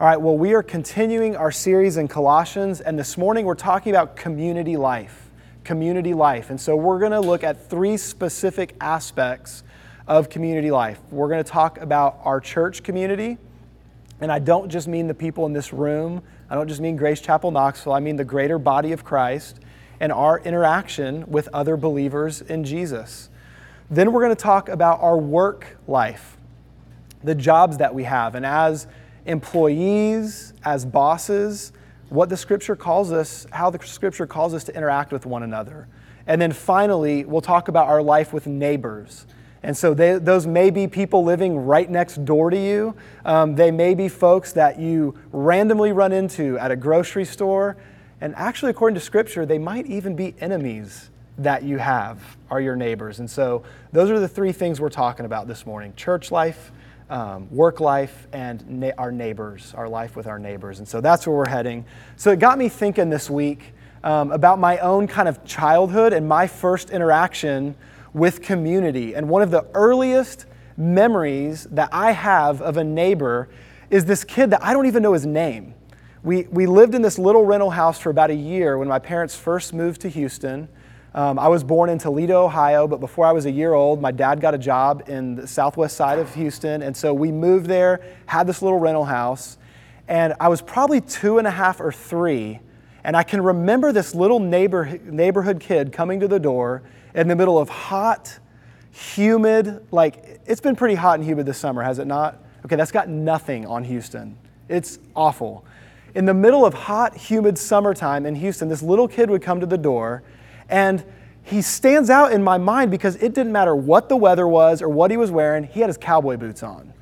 All right, well, we are continuing our series in Colossians, and this morning we're talking about community life. Community life. And so we're going to look at three specific aspects of community life. We're going to talk about our church community, and I don't just mean the people in this room, I don't just mean Grace Chapel Knoxville, I mean the greater body of Christ and our interaction with other believers in Jesus. Then we're going to talk about our work life, the jobs that we have, and as employees, as bosses, what the scripture calls us, how the scripture calls us to interact with one another. And then finally, we'll talk about our life with neighbors. And so they, those may be people living right next door to you. Um, they may be folks that you randomly run into at a grocery store. And actually, according to Scripture, they might even be enemies that you have, are your neighbors. And so those are the three things we're talking about this morning church life, um, work life and na- our neighbors, our life with our neighbors. And so that's where we're heading. So it got me thinking this week um, about my own kind of childhood and my first interaction with community. And one of the earliest memories that I have of a neighbor is this kid that I don't even know his name. We, we lived in this little rental house for about a year when my parents first moved to Houston. Um, I was born in Toledo, Ohio, but before I was a year old, my dad got a job in the southwest side of Houston. And so we moved there, had this little rental house, and I was probably two and a half or three. And I can remember this little neighbor, neighborhood kid coming to the door in the middle of hot, humid, like it's been pretty hot and humid this summer, has it not? Okay, that's got nothing on Houston. It's awful. In the middle of hot, humid summertime in Houston, this little kid would come to the door and he stands out in my mind because it didn't matter what the weather was or what he was wearing, he had his cowboy boots on.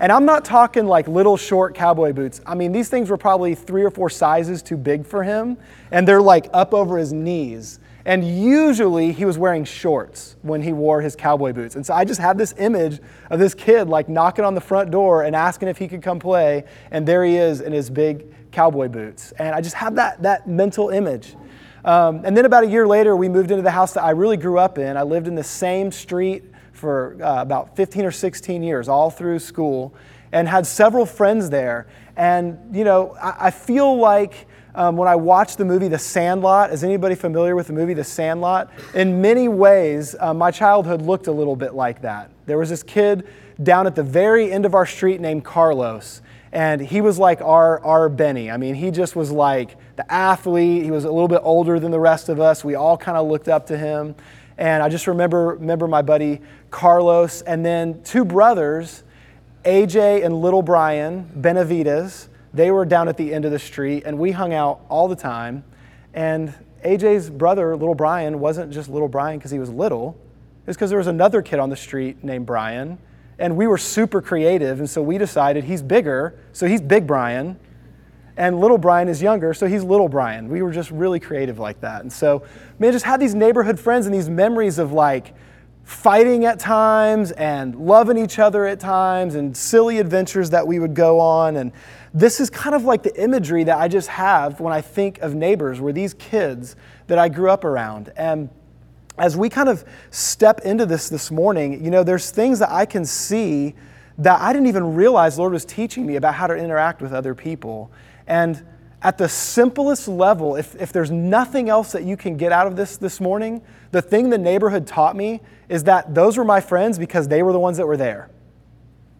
And I'm not talking like little short cowboy boots. I mean, these things were probably three or four sizes too big for him, and they're like up over his knees. And usually he was wearing shorts when he wore his cowboy boots. And so I just have this image of this kid like knocking on the front door and asking if he could come play. And there he is in his big cowboy boots. And I just have that, that mental image. Um, and then about a year later, we moved into the house that I really grew up in. I lived in the same street for uh, about 15 or 16 years, all through school, and had several friends there. And, you know, I, I feel like um, when I watched the movie The Sandlot, is anybody familiar with the movie The Sandlot? In many ways, uh, my childhood looked a little bit like that. There was this kid down at the very end of our street named Carlos and he was like our, our Benny. I mean, he just was like the athlete. He was a little bit older than the rest of us. We all kind of looked up to him. And I just remember, remember my buddy Carlos, and then two brothers, AJ and little Brian Benavides. They were down at the end of the street, and we hung out all the time. And AJ's brother, little Brian, wasn't just little Brian because he was little. It was because there was another kid on the street named Brian and we were super creative, and so we decided he's bigger, so he's Big Brian, and Little Brian is younger, so he's Little Brian. We were just really creative like that. And so, man, just had these neighborhood friends and these memories of like fighting at times and loving each other at times and silly adventures that we would go on. And this is kind of like the imagery that I just have when I think of neighbors, were these kids that I grew up around. And as we kind of step into this this morning, you know, there's things that I can see that I didn't even realize Lord was teaching me about how to interact with other people. And at the simplest level, if, if there's nothing else that you can get out of this this morning, the thing the neighborhood taught me is that those were my friends because they were the ones that were there.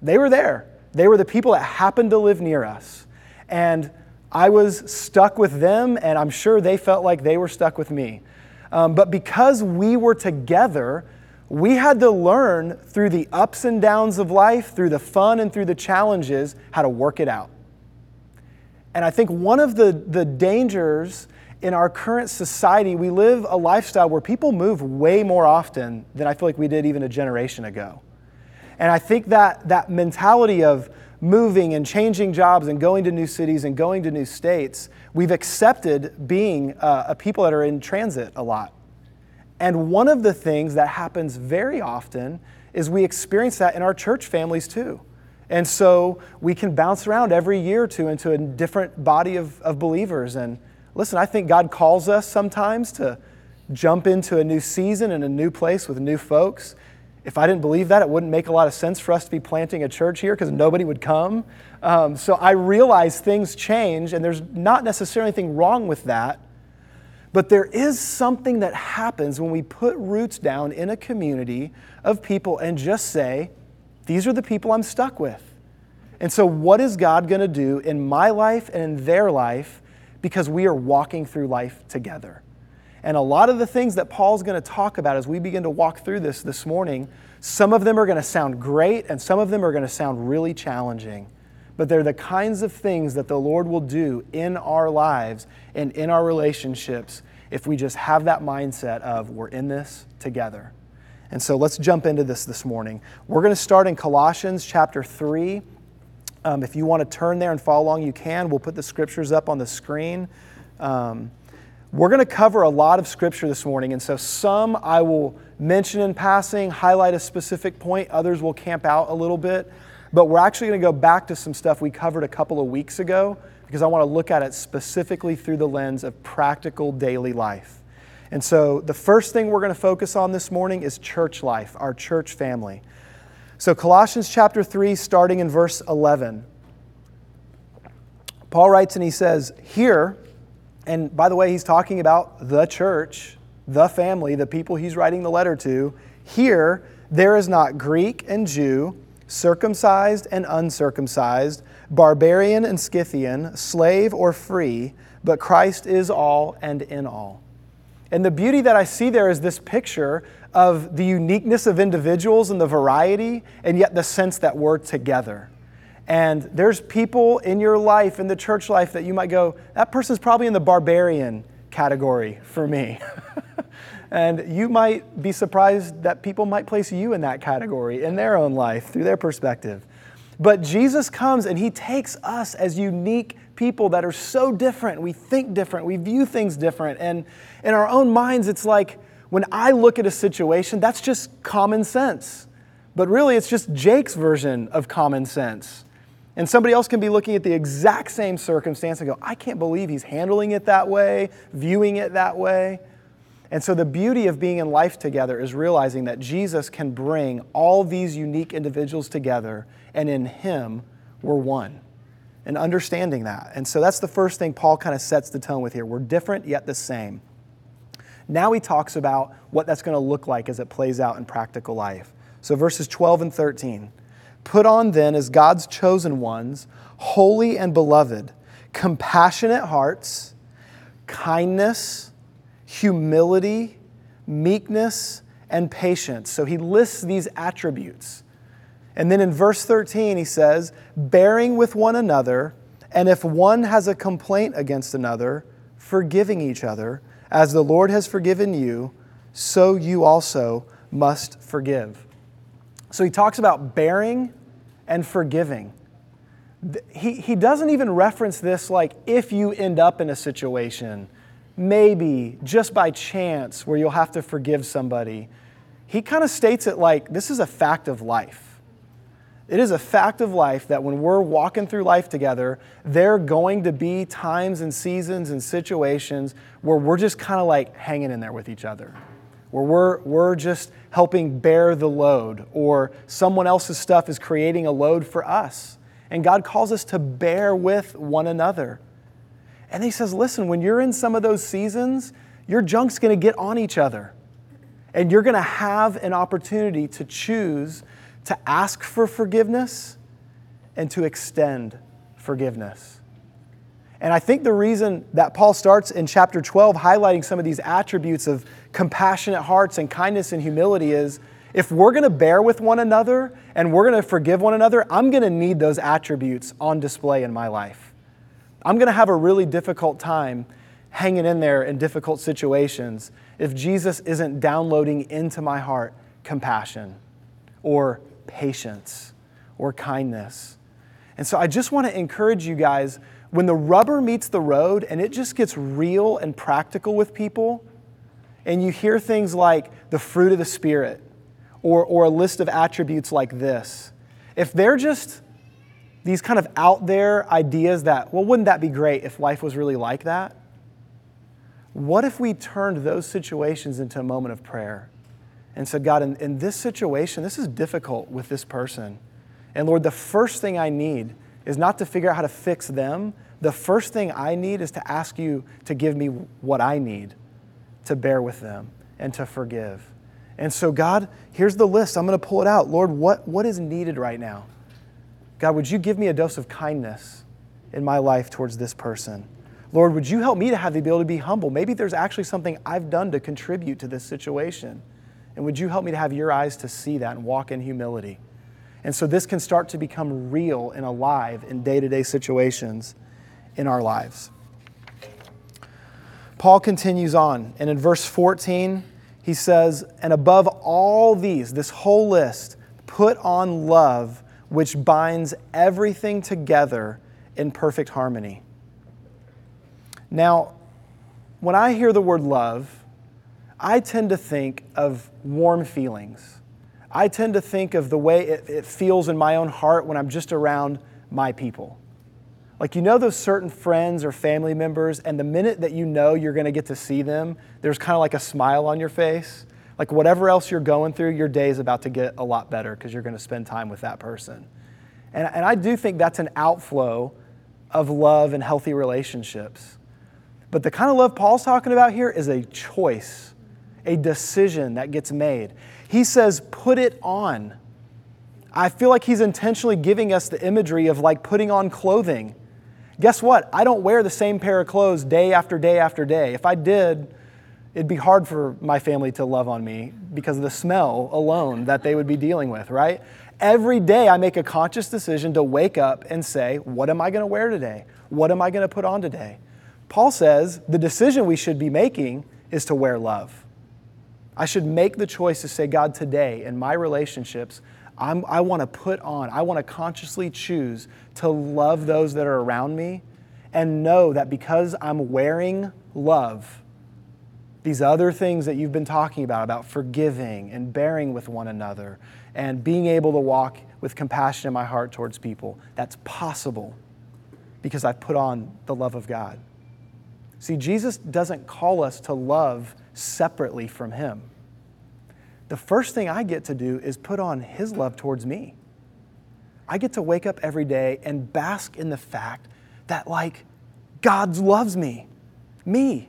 They were there. They were the people that happened to live near us. And I was stuck with them, and I'm sure they felt like they were stuck with me. Um, but because we were together, we had to learn through the ups and downs of life, through the fun and through the challenges, how to work it out. And I think one of the, the dangers in our current society, we live a lifestyle where people move way more often than I feel like we did even a generation ago. And I think that that mentality of moving and changing jobs and going to new cities and going to new states, we've accepted being uh, a people that are in transit a lot. And one of the things that happens very often is we experience that in our church families too. And so we can bounce around every year or two into a different body of, of believers. And listen, I think God calls us sometimes to jump into a new season and a new place with new folks. If I didn't believe that, it wouldn't make a lot of sense for us to be planting a church here because nobody would come. Um, so I realize things change, and there's not necessarily anything wrong with that. But there is something that happens when we put roots down in a community of people and just say, these are the people I'm stuck with. And so, what is God going to do in my life and in their life because we are walking through life together? And a lot of the things that Paul's going to talk about as we begin to walk through this this morning, some of them are going to sound great and some of them are going to sound really challenging. But they're the kinds of things that the Lord will do in our lives and in our relationships if we just have that mindset of we're in this together. And so let's jump into this this morning. We're going to start in Colossians chapter 3. Um, if you want to turn there and follow along, you can. We'll put the scriptures up on the screen. Um, we're going to cover a lot of scripture this morning, and so some I will mention in passing, highlight a specific point, others will camp out a little bit. But we're actually going to go back to some stuff we covered a couple of weeks ago because I want to look at it specifically through the lens of practical daily life. And so the first thing we're going to focus on this morning is church life, our church family. So, Colossians chapter 3, starting in verse 11. Paul writes and he says, Here, and by the way, he's talking about the church, the family, the people he's writing the letter to. Here, there is not Greek and Jew, circumcised and uncircumcised, barbarian and Scythian, slave or free, but Christ is all and in all. And the beauty that I see there is this picture of the uniqueness of individuals and the variety, and yet the sense that we're together. And there's people in your life, in the church life, that you might go, that person's probably in the barbarian category for me. and you might be surprised that people might place you in that category in their own life through their perspective. But Jesus comes and he takes us as unique people that are so different. We think different, we view things different. And in our own minds, it's like when I look at a situation, that's just common sense. But really, it's just Jake's version of common sense. And somebody else can be looking at the exact same circumstance and go, I can't believe he's handling it that way, viewing it that way. And so, the beauty of being in life together is realizing that Jesus can bring all these unique individuals together, and in Him, we're one. And understanding that. And so, that's the first thing Paul kind of sets the tone with here. We're different, yet the same. Now, he talks about what that's going to look like as it plays out in practical life. So, verses 12 and 13. Put on then as God's chosen ones, holy and beloved, compassionate hearts, kindness, humility, meekness, and patience. So he lists these attributes. And then in verse 13, he says, bearing with one another, and if one has a complaint against another, forgiving each other, as the Lord has forgiven you, so you also must forgive. So he talks about bearing and forgiving. He, he doesn't even reference this like if you end up in a situation, maybe just by chance, where you'll have to forgive somebody. He kind of states it like this is a fact of life. It is a fact of life that when we're walking through life together, there are going to be times and seasons and situations where we're just kind of like hanging in there with each other where we're, we're just helping bear the load, or someone else's stuff is creating a load for us. And God calls us to bear with one another. And He says, listen, when you're in some of those seasons, your junk's gonna get on each other. And you're gonna have an opportunity to choose to ask for forgiveness and to extend forgiveness. And I think the reason that Paul starts in chapter 12 highlighting some of these attributes of compassionate hearts and kindness and humility is if we're going to bear with one another and we're going to forgive one another, I'm going to need those attributes on display in my life. I'm going to have a really difficult time hanging in there in difficult situations if Jesus isn't downloading into my heart compassion or patience or kindness. And so I just want to encourage you guys when the rubber meets the road and it just gets real and practical with people, and you hear things like the fruit of the Spirit or, or a list of attributes like this, if they're just these kind of out there ideas that, well, wouldn't that be great if life was really like that? What if we turned those situations into a moment of prayer and said, God, in, in this situation, this is difficult with this person. And Lord, the first thing I need is not to figure out how to fix them. The first thing I need is to ask you to give me what I need to bear with them and to forgive. And so, God, here's the list. I'm going to pull it out. Lord, what, what is needed right now? God, would you give me a dose of kindness in my life towards this person? Lord, would you help me to have the ability to be humble? Maybe there's actually something I've done to contribute to this situation. And would you help me to have your eyes to see that and walk in humility? And so this can start to become real and alive in day to day situations in our lives. Paul continues on, and in verse 14, he says, And above all these, this whole list, put on love, which binds everything together in perfect harmony. Now, when I hear the word love, I tend to think of warm feelings. I tend to think of the way it, it, feels in my own heart when I'm just around my people. Like, you know, those certain friends or family members, and the minute that you know you're going to get to see them, there's kind of like a smile on your face. Like, whatever else you're going through, your day is about to get a lot better because you're going to spend time with that person. And, and I do think that's an outflow of love and healthy relationships. But the kind of love Paul's talking about here is a choice, a decision that gets made. He says, put it on. I feel like he's intentionally giving us the imagery of like putting on clothing. Guess what? I don't wear the same pair of clothes day after day after day. If I did, it'd be hard for my family to love on me because of the smell alone that they would be dealing with, right? Every day I make a conscious decision to wake up and say, What am I going to wear today? What am I going to put on today? Paul says the decision we should be making is to wear love. I should make the choice to say, God, today in my relationships, I'm, i want to put on, I want to consciously choose to love those that are around me and know that because I'm wearing love, these other things that you've been talking about, about forgiving and bearing with one another and being able to walk with compassion in my heart towards people, that's possible because I've put on the love of God. See, Jesus doesn't call us to love separately from Him. The first thing I get to do is put on His love towards me. I get to wake up every day and bask in the fact that, like, God loves me, me.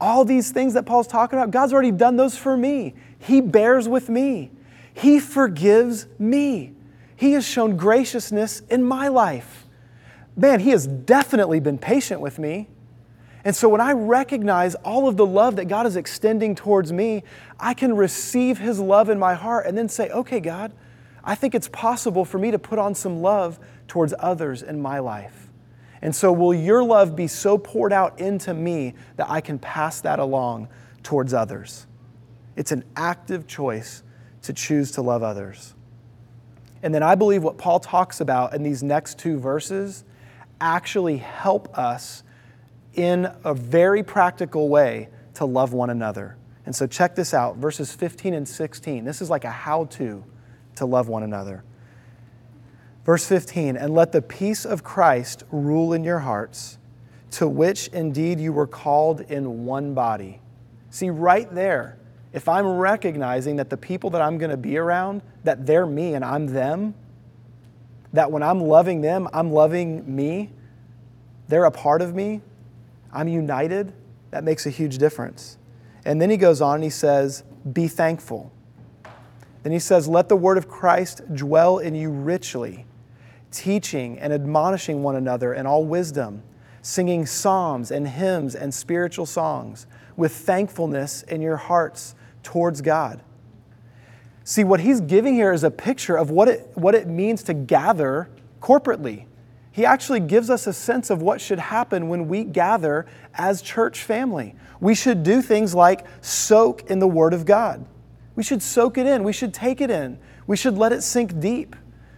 All these things that Paul's talking about, God's already done those for me. He bears with me, He forgives me. He has shown graciousness in my life. Man, He has definitely been patient with me. And so when I recognize all of the love that God is extending towards me, I can receive His love in my heart and then say, okay, God, I think it's possible for me to put on some love towards others in my life. And so, will your love be so poured out into me that I can pass that along towards others? It's an active choice to choose to love others. And then I believe what Paul talks about in these next two verses actually help us in a very practical way to love one another. And so check this out verses 15 and 16. This is like a how to to love one another. Verse 15, and let the peace of Christ rule in your hearts, to which indeed you were called in one body. See, right there, if I'm recognizing that the people that I'm going to be around, that they're me and I'm them, that when I'm loving them, I'm loving me, they're a part of me, I'm united, that makes a huge difference. And then he goes on and he says, Be thankful. Then he says, Let the word of Christ dwell in you richly, teaching and admonishing one another in all wisdom, singing psalms and hymns and spiritual songs with thankfulness in your hearts towards God. See, what he's giving here is a picture of what it, what it means to gather corporately he actually gives us a sense of what should happen when we gather as church family. We should do things like soak in the Word of God. We should soak it in, we should take it in, we should let it sink deep.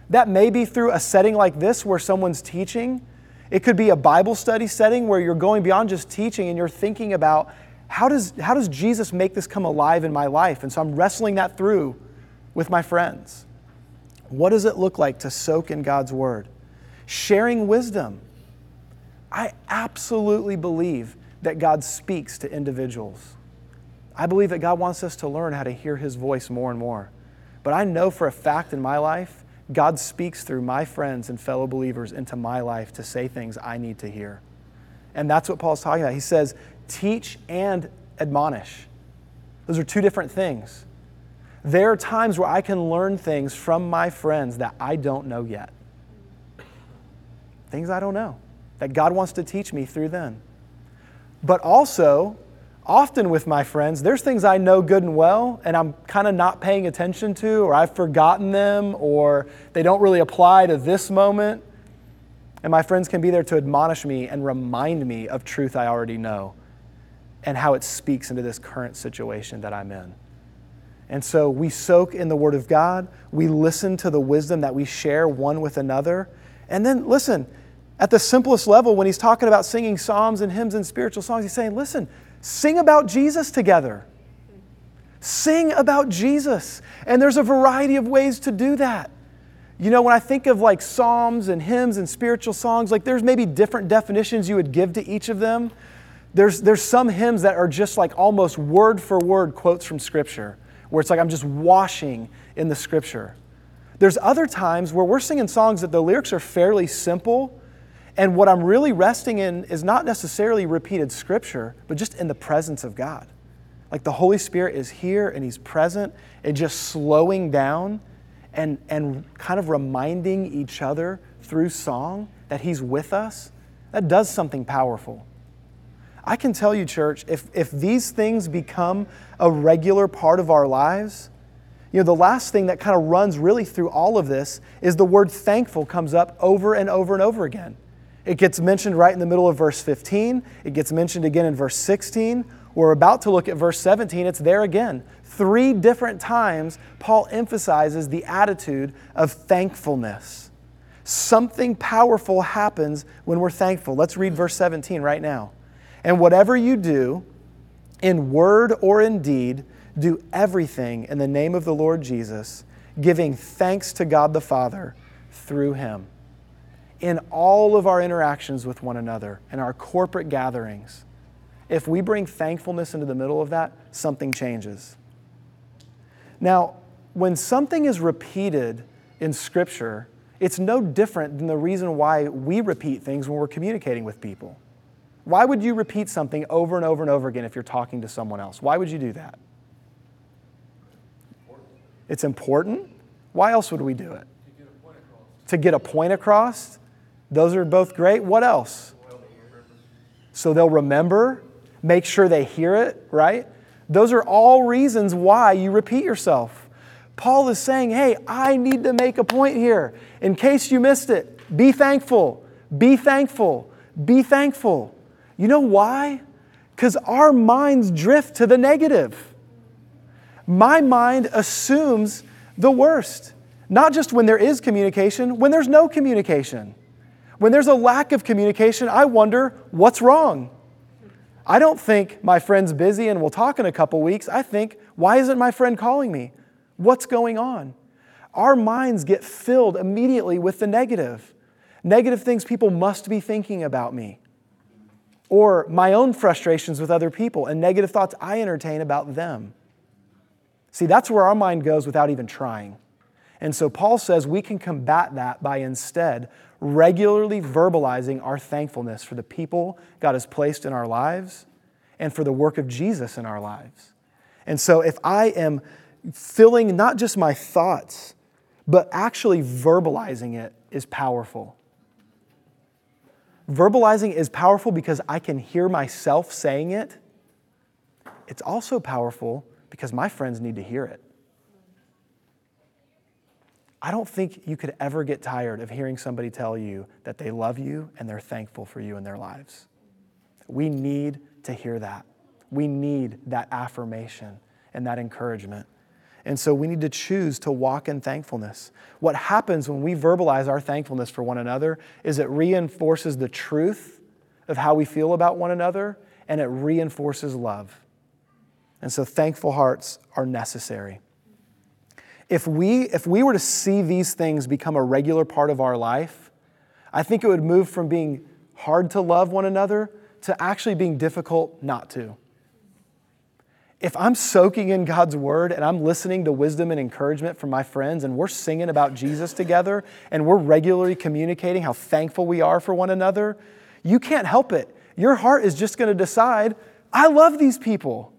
That may be through a setting like this where someone's teaching. It could be a Bible study setting where you're going beyond just teaching and you're thinking about how does, how does Jesus make this come alive in my life? And so I'm wrestling that through with my friends. What does it look like to soak in God's Word? Sharing wisdom. I absolutely believe that God speaks to individuals. I believe that God wants us to learn how to hear His voice more and more. But I know for a fact in my life, God speaks through my friends and fellow believers into my life to say things I need to hear. And that's what Paul's talking about. He says, teach and admonish. Those are two different things. There are times where I can learn things from my friends that I don't know yet. Things I don't know that God wants to teach me through them. But also, often with my friends, there's things I know good and well, and I'm kind of not paying attention to, or I've forgotten them, or they don't really apply to this moment. And my friends can be there to admonish me and remind me of truth I already know and how it speaks into this current situation that I'm in. And so we soak in the Word of God, we listen to the wisdom that we share one with another. And then, listen, at the simplest level, when he's talking about singing psalms and hymns and spiritual songs, he's saying, listen, sing about Jesus together. Sing about Jesus. And there's a variety of ways to do that. You know, when I think of like psalms and hymns and spiritual songs, like there's maybe different definitions you would give to each of them. There's, there's some hymns that are just like almost word for word quotes from Scripture, where it's like I'm just washing in the Scripture. There's other times where we're singing songs that the lyrics are fairly simple, and what I'm really resting in is not necessarily repeated Scripture, but just in the presence of God. Like the Holy Spirit is here and He's present and just slowing down and, and kind of reminding each other through song that He's with us. That does something powerful. I can tell you, church, if, if these things become a regular part of our lives, you know, the last thing that kind of runs really through all of this is the word thankful comes up over and over and over again. It gets mentioned right in the middle of verse 15, it gets mentioned again in verse 16. We're about to look at verse 17, it's there again. Three different times, Paul emphasizes the attitude of thankfulness. Something powerful happens when we're thankful. Let's read verse 17 right now. And whatever you do, in word or in deed, do everything in the name of the Lord Jesus, giving thanks to God the Father through him. In all of our interactions with one another and our corporate gatherings, if we bring thankfulness into the middle of that, something changes. Now, when something is repeated in Scripture, it's no different than the reason why we repeat things when we're communicating with people. Why would you repeat something over and over and over again if you're talking to someone else? Why would you do that? It's important. Why else would we do it? To get a point across. Those are both great. What else? So they'll remember, make sure they hear it, right? Those are all reasons why you repeat yourself. Paul is saying, hey, I need to make a point here. In case you missed it, be thankful, be thankful, be thankful. You know why? Because our minds drift to the negative. My mind assumes the worst, not just when there is communication, when there's no communication. When there's a lack of communication, I wonder what's wrong. I don't think my friend's busy and we'll talk in a couple weeks. I think, why isn't my friend calling me? What's going on? Our minds get filled immediately with the negative. Negative things people must be thinking about me or my own frustrations with other people and negative thoughts I entertain about them. See, that's where our mind goes without even trying. And so Paul says we can combat that by instead regularly verbalizing our thankfulness for the people God has placed in our lives and for the work of Jesus in our lives. And so if I am filling not just my thoughts, but actually verbalizing it is powerful. Verbalizing is powerful because I can hear myself saying it. It's also powerful because my friends need to hear it. I don't think you could ever get tired of hearing somebody tell you that they love you and they're thankful for you in their lives. We need to hear that. We need that affirmation and that encouragement. And so we need to choose to walk in thankfulness. What happens when we verbalize our thankfulness for one another is it reinforces the truth of how we feel about one another and it reinforces love. And so thankful hearts are necessary. If we, if we were to see these things become a regular part of our life, I think it would move from being hard to love one another to actually being difficult not to. if I'm soaking in God's word and I'm listening to wisdom and encouragement from my friends and we're singing about Jesus together and we're regularly communicating how thankful we are for one another, you can't help it. Your heart is just going to decide, I love these people.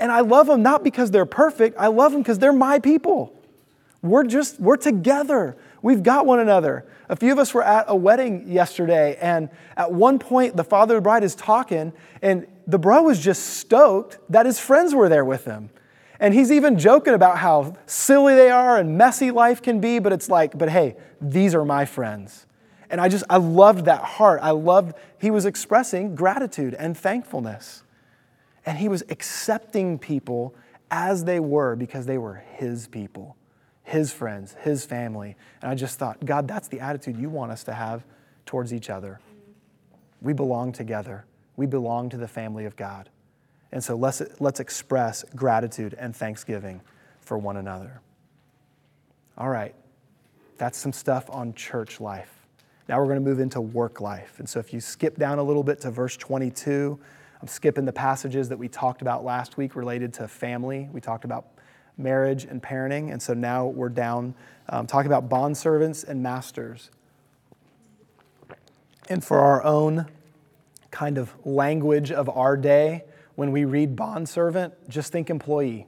And I love them not because they're perfect, I love them because they're my people. We're just, we're together. We've got one another. A few of us were at a wedding yesterday, and at one point, the father of the bride is talking, and the bro was just stoked that his friends were there with him. And he's even joking about how silly they are and messy life can be, but it's like, but hey, these are my friends. And I just, I loved that heart. I loved, he was expressing gratitude and thankfulness. And he was accepting people as they were because they were his people, his friends, his family. And I just thought, God, that's the attitude you want us to have towards each other. We belong together we belong to the family of God. And so let's, let's express gratitude and thanksgiving for one another. All right, that's some stuff on church life. Now we're going to move into work life. And so if you skip down a little bit to verse 22, I'm skipping the passages that we talked about last week related to family. We talked about marriage and parenting. And so now we're down um, talking about bondservants and masters. And for our own kind of language of our day, when we read bondservant, just think employee.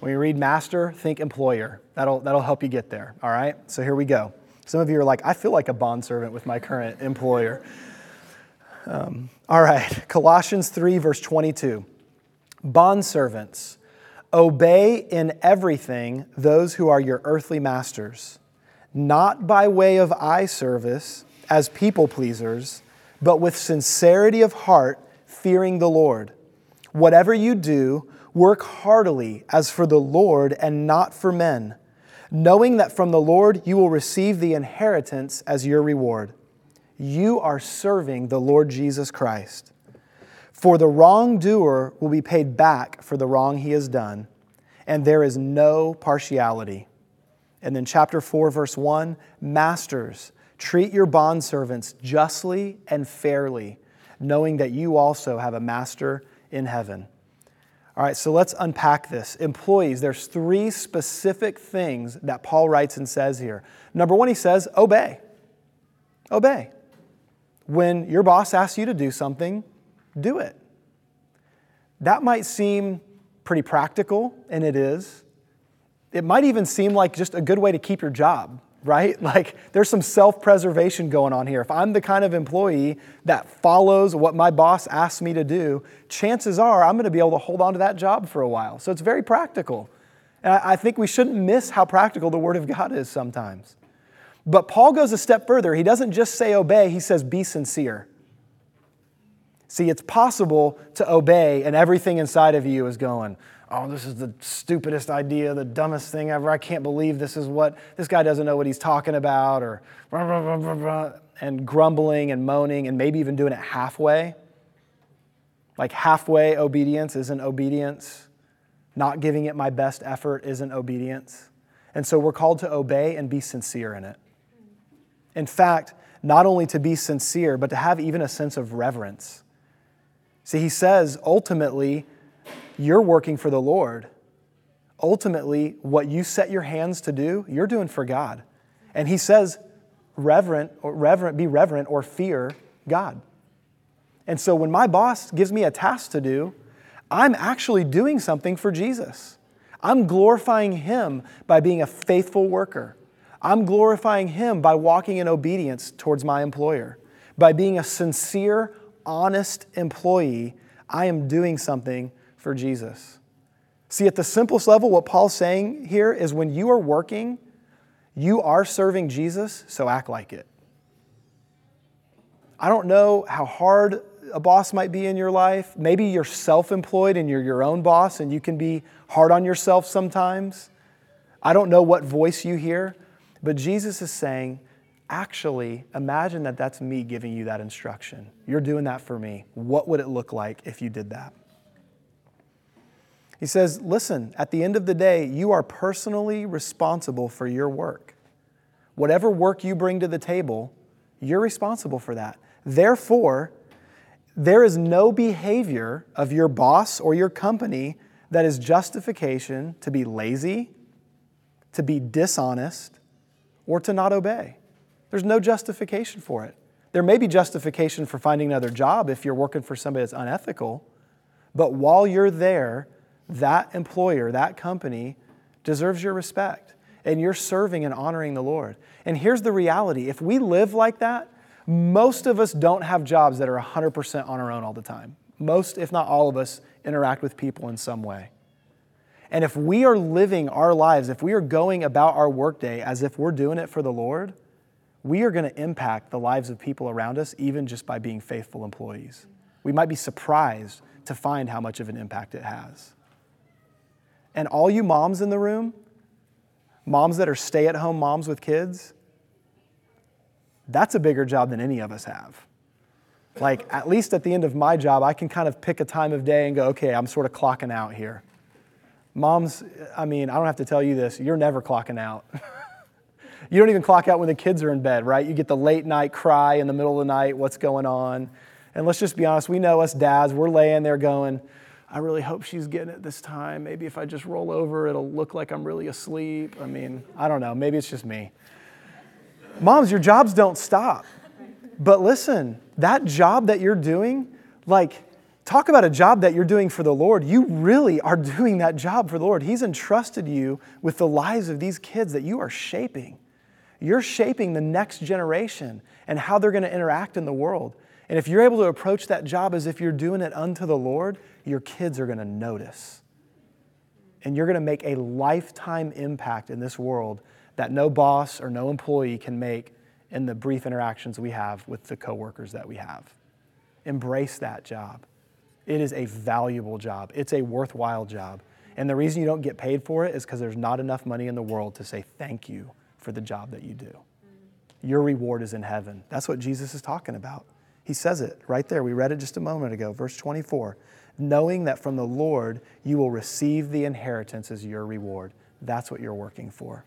When you read master, think employer. That'll, that'll help you get there, all right? So here we go. Some of you are like, I feel like a bondservant with my current employer. Um, all right, Colossians 3, verse 22. Bondservants, obey in everything those who are your earthly masters, not by way of eye service as people pleasers but with sincerity of heart, fearing the Lord. Whatever you do, work heartily as for the Lord and not for men, knowing that from the Lord you will receive the inheritance as your reward. You are serving the Lord Jesus Christ. For the wrongdoer will be paid back for the wrong he has done, and there is no partiality. And then, chapter 4, verse 1 Masters, Treat your bondservants justly and fairly, knowing that you also have a master in heaven. All right, so let's unpack this. Employees, there's three specific things that Paul writes and says here. Number one, he says, obey. Obey. When your boss asks you to do something, do it. That might seem pretty practical, and it is. It might even seem like just a good way to keep your job right? Like there's some self preservation going on here. If I'm the kind of employee that follows what my boss asks me to do, chances are I'm going to be able to hold on to that job for a while. So it's very practical. And I think we shouldn't miss how practical the Word of God is sometimes. But Paul goes a step further. He doesn't just say obey, he says be sincere. See, it's possible to obey, and everything inside of you is going, oh, this is the stupidest idea, the dumbest thing ever. I can't believe this is what, this guy doesn't know what he's talking about, or blah, blah, blah, and grumbling and moaning, and maybe even doing it halfway. Like halfway obedience isn't obedience. Not giving it my best effort isn't obedience. And so we're called to obey and be sincere in it. In fact, not only to be sincere, but to have even a sense of reverence. See, he says ultimately, you're working for the Lord. Ultimately, what you set your hands to do, you're doing for God. And he says, reverent or reverent, be reverent or fear God. And so when my boss gives me a task to do, I'm actually doing something for Jesus. I'm glorifying him by being a faithful worker. I'm glorifying him by walking in obedience towards my employer. By being a sincere, honest employee, I am doing something for Jesus. See, at the simplest level, what Paul's saying here is when you are working, you are serving Jesus, so act like it. I don't know how hard a boss might be in your life. Maybe you're self employed and you're your own boss and you can be hard on yourself sometimes. I don't know what voice you hear, but Jesus is saying, actually, imagine that that's me giving you that instruction. You're doing that for me. What would it look like if you did that? He says, Listen, at the end of the day, you are personally responsible for your work. Whatever work you bring to the table, you're responsible for that. Therefore, There is no behavior of your boss or your company that is justification to be lazy, to be dishonest, or to not obey. There's no justification for it. There may be justification for finding another job if you're working for somebody that's unethical, but while you're there, that employer, that company deserves your respect, and you're serving and honoring the Lord. And here's the reality if we live like that, most of us don't have jobs that are 100% on our own all the time. Most, if not all of us, interact with people in some way. And if we are living our lives, if we are going about our workday as if we're doing it for the Lord, we are going to impact the lives of people around us even just by being faithful employees. We might be surprised to find how much of an impact it has. And all you moms in the room, moms that are stay at home moms with kids, that's a bigger job than any of us have. Like, at least at the end of my job, I can kind of pick a time of day and go, okay, I'm sort of clocking out here. Moms, I mean, I don't have to tell you this, you're never clocking out. you don't even clock out when the kids are in bed, right? You get the late night cry in the middle of the night, what's going on? And let's just be honest, we know us dads, we're laying there going, I really hope she's getting it this time. Maybe if I just roll over, it'll look like I'm really asleep. I mean, I don't know. Maybe it's just me. Moms, your jobs don't stop. But listen, that job that you're doing, like, talk about a job that you're doing for the Lord. You really are doing that job for the Lord. He's entrusted you with the lives of these kids that you are shaping. You're shaping the next generation and how they're going to interact in the world. And if you're able to approach that job as if you're doing it unto the Lord, your kids are going to notice. And you're going to make a lifetime impact in this world that no boss or no employee can make in the brief interactions we have with the coworkers that we have. Embrace that job. It is a valuable job. It's a worthwhile job. And the reason you don't get paid for it is because there's not enough money in the world to say thank you for the job that you do. Your reward is in heaven. That's what Jesus is talking about. He says it right there. We read it just a moment ago, verse 24. Knowing that from the Lord you will receive the inheritance as your reward. That's what you're working for.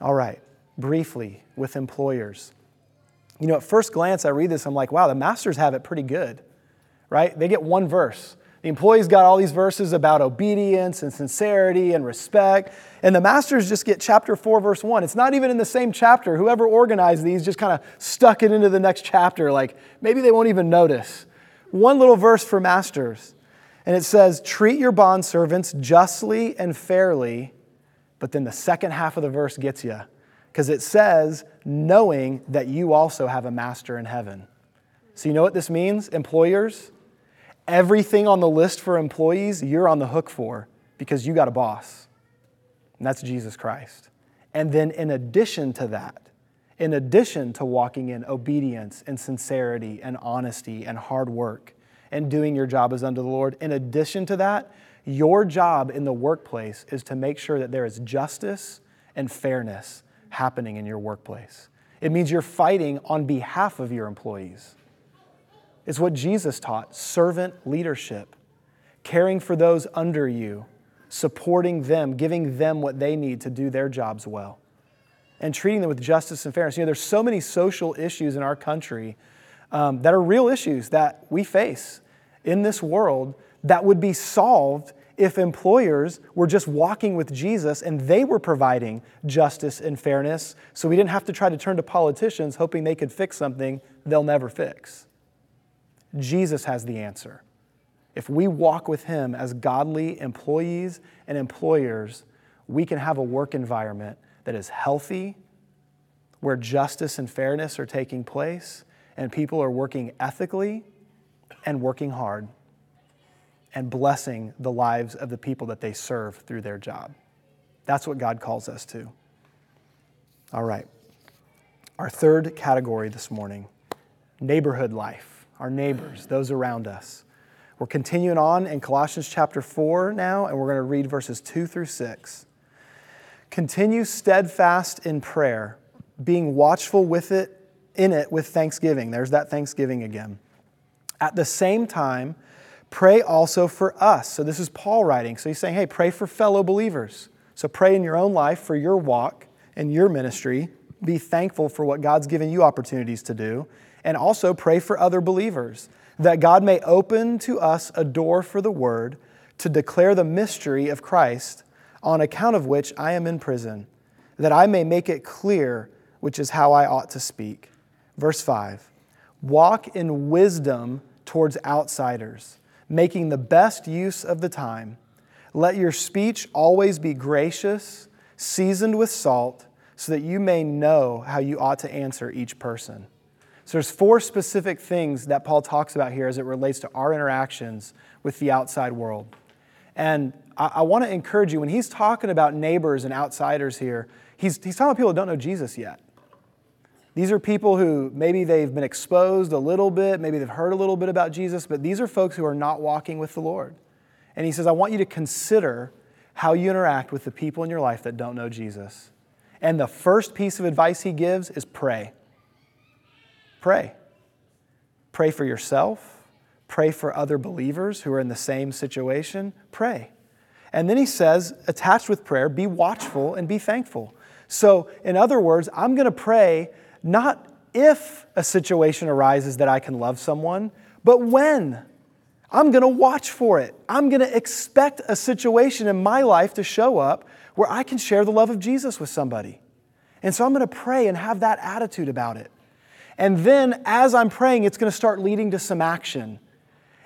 All right, briefly with employers. You know, at first glance, I read this, I'm like, wow, the masters have it pretty good, right? They get one verse. The employees got all these verses about obedience and sincerity and respect. And the masters just get chapter 4, verse 1. It's not even in the same chapter. Whoever organized these just kind of stuck it into the next chapter. Like maybe they won't even notice. One little verse for masters. And it says, Treat your bondservants justly and fairly. But then the second half of the verse gets you because it says, Knowing that you also have a master in heaven. So you know what this means, employers? Everything on the list for employees, you're on the hook for because you got a boss, and that's Jesus Christ. And then, in addition to that, in addition to walking in obedience and sincerity and honesty and hard work and doing your job as unto the Lord, in addition to that, your job in the workplace is to make sure that there is justice and fairness happening in your workplace. It means you're fighting on behalf of your employees. It's what Jesus taught servant leadership, caring for those under you, supporting them, giving them what they need to do their jobs well, and treating them with justice and fairness. You know, there's so many social issues in our country um, that are real issues that we face in this world that would be solved if employers were just walking with Jesus and they were providing justice and fairness so we didn't have to try to turn to politicians hoping they could fix something they'll never fix. Jesus has the answer. If we walk with Him as godly employees and employers, we can have a work environment that is healthy, where justice and fairness are taking place, and people are working ethically and working hard and blessing the lives of the people that they serve through their job. That's what God calls us to. All right. Our third category this morning neighborhood life our neighbors, those around us. We're continuing on in Colossians chapter 4 now, and we're going to read verses 2 through 6. Continue steadfast in prayer, being watchful with it in it with thanksgiving. There's that thanksgiving again. At the same time, pray also for us. So this is Paul writing. So he's saying, hey, pray for fellow believers. So pray in your own life for your walk and your ministry. Be thankful for what God's given you opportunities to do and also pray for other believers, that God may open to us a door for the word to declare the mystery of Christ, on account of which I am in prison, that I may make it clear which is how I ought to speak. Verse 5 Walk in wisdom towards outsiders, making the best use of the time. Let your speech always be gracious, seasoned with salt, so that you may know how you ought to answer each person. So there's four specific things that Paul talks about here as it relates to our interactions with the outside world. And I, I want to encourage you, when he's talking about neighbors and outsiders here, he's, he's talking about people who don't know Jesus yet. These are people who maybe they've been exposed a little bit, maybe they've heard a little bit about Jesus, but these are folks who are not walking with the Lord. And he says, I want you to consider how you interact with the people in your life that don't know Jesus. And the first piece of advice he gives is pray. Pray. Pray for yourself. Pray for other believers who are in the same situation. Pray. And then he says, attached with prayer, be watchful and be thankful. So, in other words, I'm going to pray not if a situation arises that I can love someone, but when. I'm going to watch for it. I'm going to expect a situation in my life to show up where I can share the love of Jesus with somebody. And so I'm going to pray and have that attitude about it. And then as I'm praying, it's going to start leading to some action.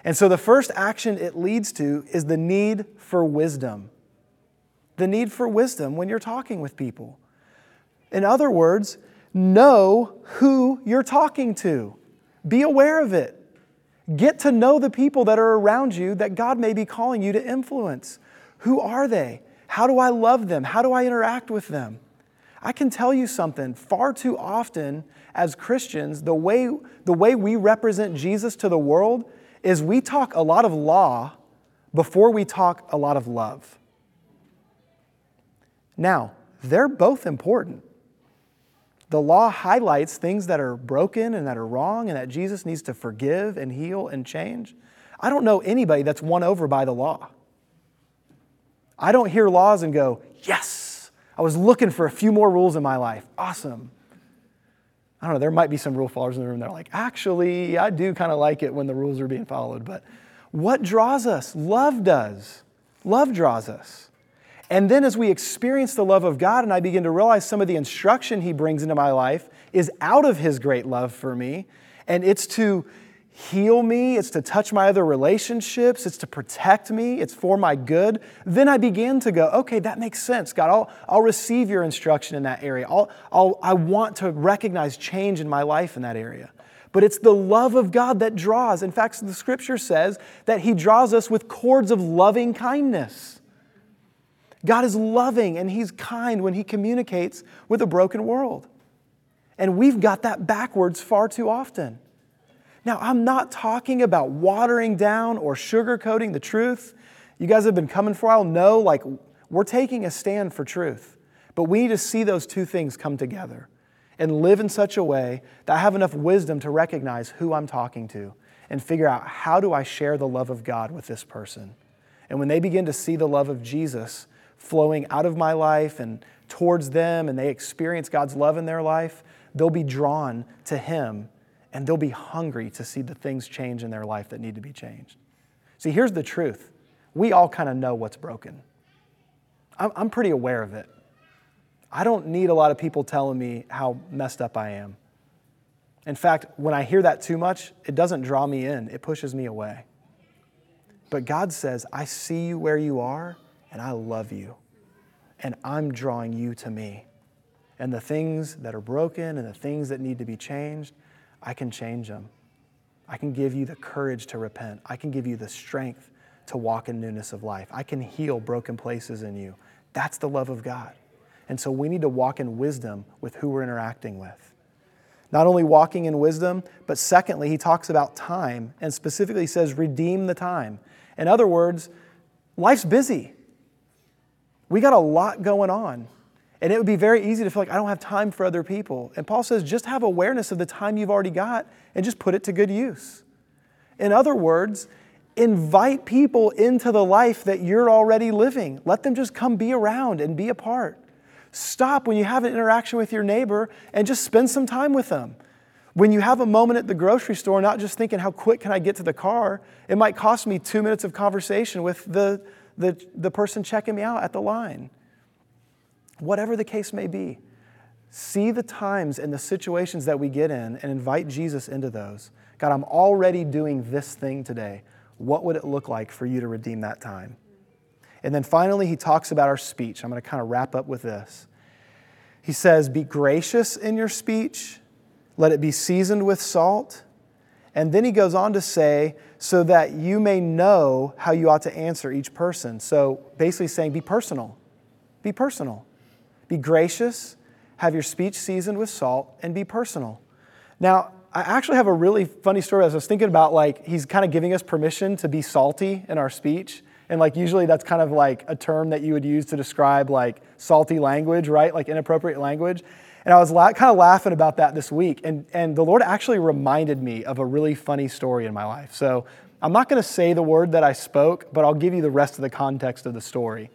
And so the first action it leads to is the need for wisdom. The need for wisdom when you're talking with people. In other words, know who you're talking to, be aware of it. Get to know the people that are around you that God may be calling you to influence. Who are they? How do I love them? How do I interact with them? I can tell you something. Far too often, as Christians, the way, the way we represent Jesus to the world is we talk a lot of law before we talk a lot of love. Now, they're both important. The law highlights things that are broken and that are wrong and that Jesus needs to forgive and heal and change. I don't know anybody that's won over by the law. I don't hear laws and go, yes, I was looking for a few more rules in my life. Awesome. I don't know, there might be some rule followers in the room that are like, actually, I do kind of like it when the rules are being followed. But what draws us? Love does. Love draws us. And then as we experience the love of God and I begin to realize some of the instruction He brings into my life is out of His great love for me, and it's to heal me, it's to touch my other relationships, it's to protect me, it's for my good, then I begin to go, okay, that makes sense. God, I'll, I'll receive your instruction in that area. I'll, I'll, I want to recognize change in my life in that area. But it's the love of God that draws. In fact, the scripture says that He draws us with cords of loving kindness. God is loving and He's kind when He communicates with a broken world. And we've got that backwards far too often. Now, I'm not talking about watering down or sugarcoating the truth. You guys have been coming for a while. No, like we're taking a stand for truth. But we need to see those two things come together and live in such a way that I have enough wisdom to recognize who I'm talking to and figure out how do I share the love of God with this person. And when they begin to see the love of Jesus flowing out of my life and towards them and they experience God's love in their life, they'll be drawn to Him and they'll be hungry to see the things change in their life that need to be changed. See, here's the truth we all kind of know what's broken. I'm, I'm pretty aware of it. I don't need a lot of people telling me how messed up I am. In fact, when I hear that too much, it doesn't draw me in, it pushes me away. But God says, I see you where you are, and I love you, and I'm drawing you to me. And the things that are broken and the things that need to be changed, I can change them. I can give you the courage to repent. I can give you the strength to walk in newness of life. I can heal broken places in you. That's the love of God. And so we need to walk in wisdom with who we're interacting with. Not only walking in wisdom, but secondly, he talks about time and specifically says, redeem the time. In other words, life's busy. We got a lot going on. And it would be very easy to feel like I don't have time for other people. And Paul says just have awareness of the time you've already got and just put it to good use. In other words, invite people into the life that you're already living. Let them just come be around and be a part. Stop when you have an interaction with your neighbor and just spend some time with them. When you have a moment at the grocery store, not just thinking, how quick can I get to the car? It might cost me two minutes of conversation with the, the, the person checking me out at the line. Whatever the case may be, see the times and the situations that we get in and invite Jesus into those. God, I'm already doing this thing today. What would it look like for you to redeem that time? And then finally, he talks about our speech. I'm going to kind of wrap up with this. He says, Be gracious in your speech, let it be seasoned with salt. And then he goes on to say, So that you may know how you ought to answer each person. So basically saying, Be personal. Be personal. Be gracious, have your speech seasoned with salt, and be personal. Now, I actually have a really funny story. As I was thinking about, like, he's kind of giving us permission to be salty in our speech. And like usually that's kind of like a term that you would use to describe like salty language, right? Like inappropriate language. And I was la- kind of laughing about that this week. And, and the Lord actually reminded me of a really funny story in my life. So I'm not going to say the word that I spoke, but I'll give you the rest of the context of the story.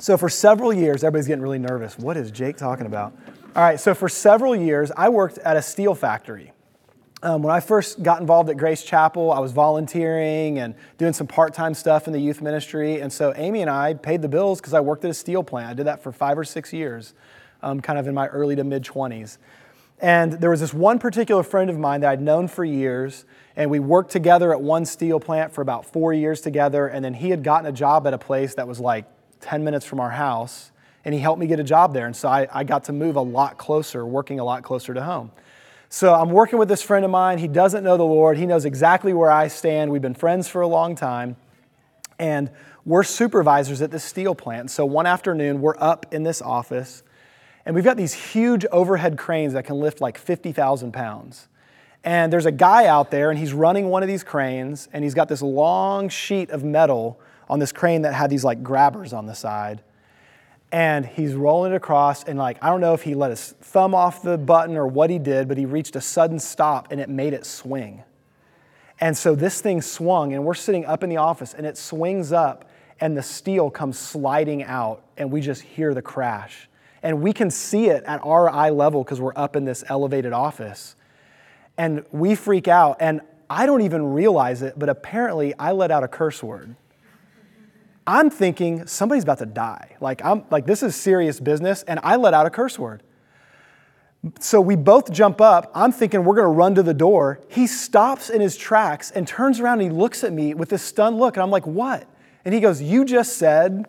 So for several years, everybody's getting really nervous. What is Jake talking about? All right, so for several years, I worked at a steel factory. Um, when I first got involved at Grace Chapel, I was volunteering and doing some part time stuff in the youth ministry. And so Amy and I paid the bills because I worked at a steel plant. I did that for five or six years, um, kind of in my early to mid 20s. And there was this one particular friend of mine that I'd known for years, and we worked together at one steel plant for about four years together. And then he had gotten a job at a place that was like 10 minutes from our house, and he helped me get a job there. And so I, I got to move a lot closer, working a lot closer to home. So I'm working with this friend of mine. He doesn't know the Lord. He knows exactly where I stand. We've been friends for a long time. And we're supervisors at this steel plant. So one afternoon, we're up in this office, and we've got these huge overhead cranes that can lift like 50,000 pounds. And there's a guy out there, and he's running one of these cranes, and he's got this long sheet of metal on this crane that had these like grabbers on the side. And he's rolling it across and like i don't know if he let his thumb off the button or what he did but he reached a sudden stop and it made it swing. And so this thing swung and we're sitting up in the office and it swings up and the steel comes sliding out and we just hear the crash. And we can see it at our eye level because we're up in this elevated office. And we freak out and i don't even realize it but apparently i let out a curse word I'm thinking somebody's about to die. Like, I'm, like this is serious business, and I let out a curse word. So we both jump up. I'm thinking we're going to run to the door. He stops in his tracks and turns around and he looks at me with this stunned look. And I'm like, what? And he goes, You just said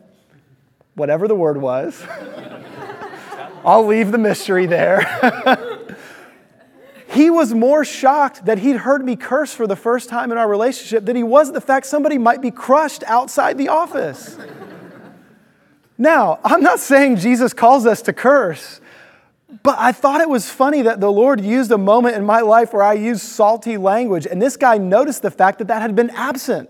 whatever the word was. I'll leave the mystery there. He was more shocked that he'd heard me curse for the first time in our relationship than he was the fact somebody might be crushed outside the office. now, I'm not saying Jesus calls us to curse, but I thought it was funny that the Lord used a moment in my life where I used salty language, and this guy noticed the fact that that had been absent.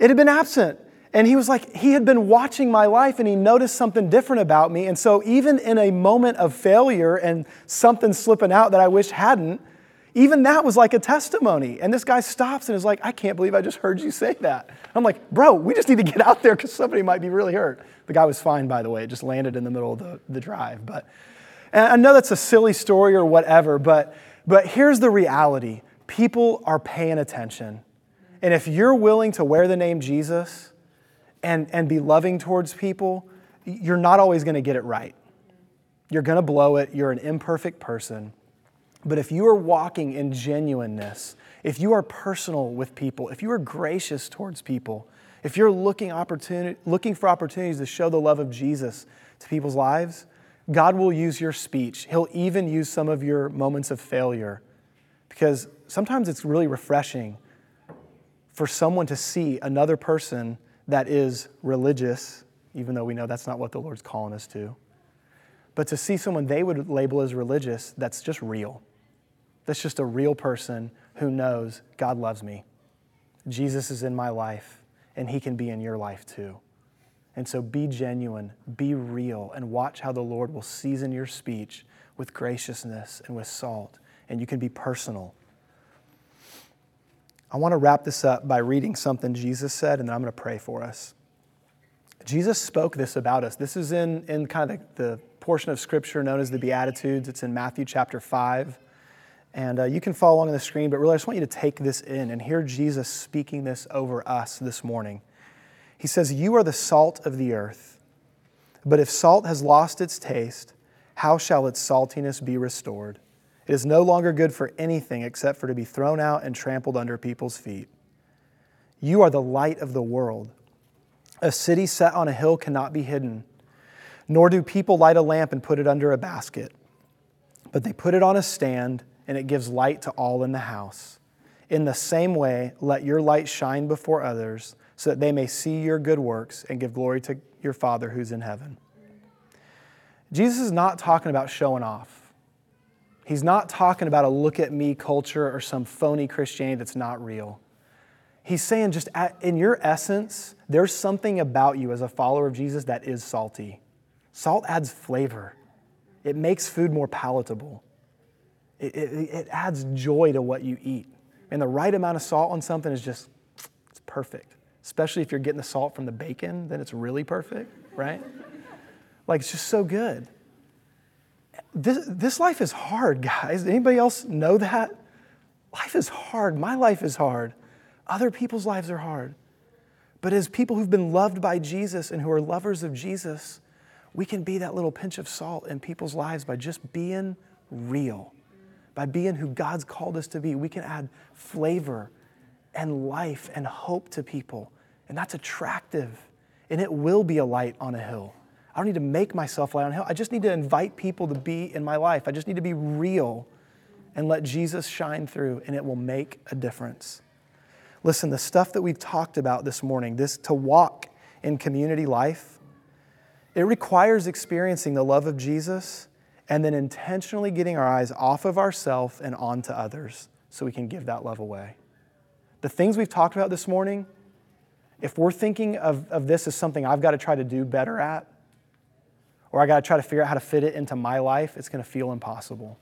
It had been absent. And he was like, he had been watching my life and he noticed something different about me. And so, even in a moment of failure and something slipping out that I wish hadn't, even that was like a testimony. And this guy stops and is like, I can't believe I just heard you say that. I'm like, bro, we just need to get out there because somebody might be really hurt. The guy was fine, by the way. It just landed in the middle of the, the drive. But and I know that's a silly story or whatever, but, but here's the reality people are paying attention. And if you're willing to wear the name Jesus, and, and be loving towards people, you're not always going to get it right. You're going to blow it. You're an imperfect person. But if you are walking in genuineness, if you are personal with people, if you are gracious towards people, if you're looking, opportunity, looking for opportunities to show the love of Jesus to people's lives, God will use your speech. He'll even use some of your moments of failure because sometimes it's really refreshing for someone to see another person that is religious, even though we know that's not what the Lord's calling us to. But to see someone they would label as religious that's just real. That's just a real person who knows God loves me. Jesus is in my life, and he can be in your life too. And so be genuine, be real, and watch how the Lord will season your speech with graciousness and with salt. And you can be personal I want to wrap this up by reading something Jesus said, and then I'm going to pray for us. Jesus spoke this about us. This is in, in kind of the, the portion of scripture known as the Beatitudes. It's in Matthew chapter 5. And uh, you can follow along on the screen, but really, I just want you to take this in and hear Jesus speaking this over us this morning. He says, You are the salt of the earth. But if salt has lost its taste, how shall its saltiness be restored? It is no longer good for anything except for to be thrown out and trampled under people's feet. You are the light of the world. A city set on a hill cannot be hidden, nor do people light a lamp and put it under a basket, but they put it on a stand, and it gives light to all in the house. In the same way, let your light shine before others, so that they may see your good works and give glory to your Father who's in heaven. Jesus is not talking about showing off. He's not talking about a look at me culture or some phony Christianity that's not real. He's saying, just at, in your essence, there's something about you as a follower of Jesus that is salty. Salt adds flavor, it makes food more palatable, it, it, it adds joy to what you eat. And the right amount of salt on something is just, it's perfect. Especially if you're getting the salt from the bacon, then it's really perfect, right? like, it's just so good. This, this life is hard, guys. Anybody else know that? Life is hard. My life is hard. Other people's lives are hard. But as people who've been loved by Jesus and who are lovers of Jesus, we can be that little pinch of salt in people's lives by just being real, by being who God's called us to be. We can add flavor and life and hope to people. And that's attractive. And it will be a light on a hill. I don't need to make myself light on hell. I just need to invite people to be in my life. I just need to be real and let Jesus shine through, and it will make a difference. Listen, the stuff that we've talked about this morning, this to walk in community life, it requires experiencing the love of Jesus and then intentionally getting our eyes off of ourselves and onto others so we can give that love away. The things we've talked about this morning, if we're thinking of, of this as something I've got to try to do better at, or I got to try to figure out how to fit it into my life, it's going to feel impossible.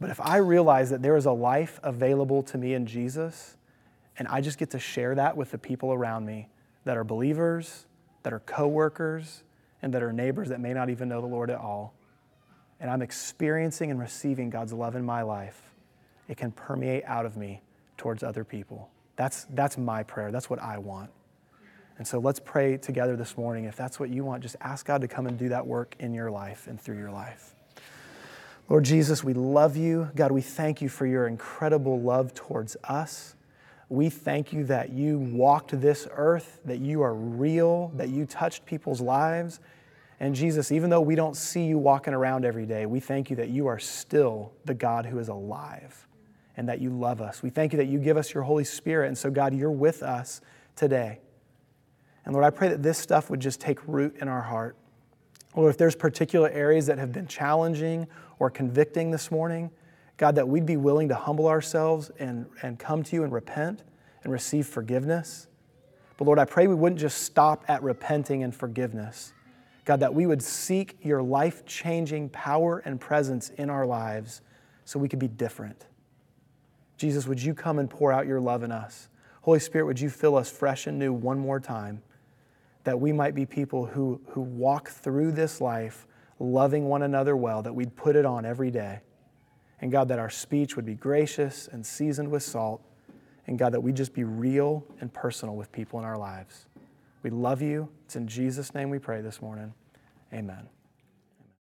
But if I realize that there is a life available to me in Jesus, and I just get to share that with the people around me that are believers, that are coworkers, and that are neighbors that may not even know the Lord at all, and I'm experiencing and receiving God's love in my life, it can permeate out of me towards other people. That's, that's my prayer. That's what I want. And so let's pray together this morning. If that's what you want, just ask God to come and do that work in your life and through your life. Lord Jesus, we love you. God, we thank you for your incredible love towards us. We thank you that you walked this earth, that you are real, that you touched people's lives. And Jesus, even though we don't see you walking around every day, we thank you that you are still the God who is alive and that you love us. We thank you that you give us your Holy Spirit. And so, God, you're with us today. And Lord, I pray that this stuff would just take root in our heart. Or if there's particular areas that have been challenging or convicting this morning, God, that we'd be willing to humble ourselves and, and come to you and repent and receive forgiveness. But Lord, I pray we wouldn't just stop at repenting and forgiveness. God, that we would seek your life changing power and presence in our lives so we could be different. Jesus, would you come and pour out your love in us? Holy Spirit, would you fill us fresh and new one more time? That we might be people who, who walk through this life loving one another well, that we'd put it on every day. And God, that our speech would be gracious and seasoned with salt. And God, that we'd just be real and personal with people in our lives. We love you. It's in Jesus' name we pray this morning. Amen.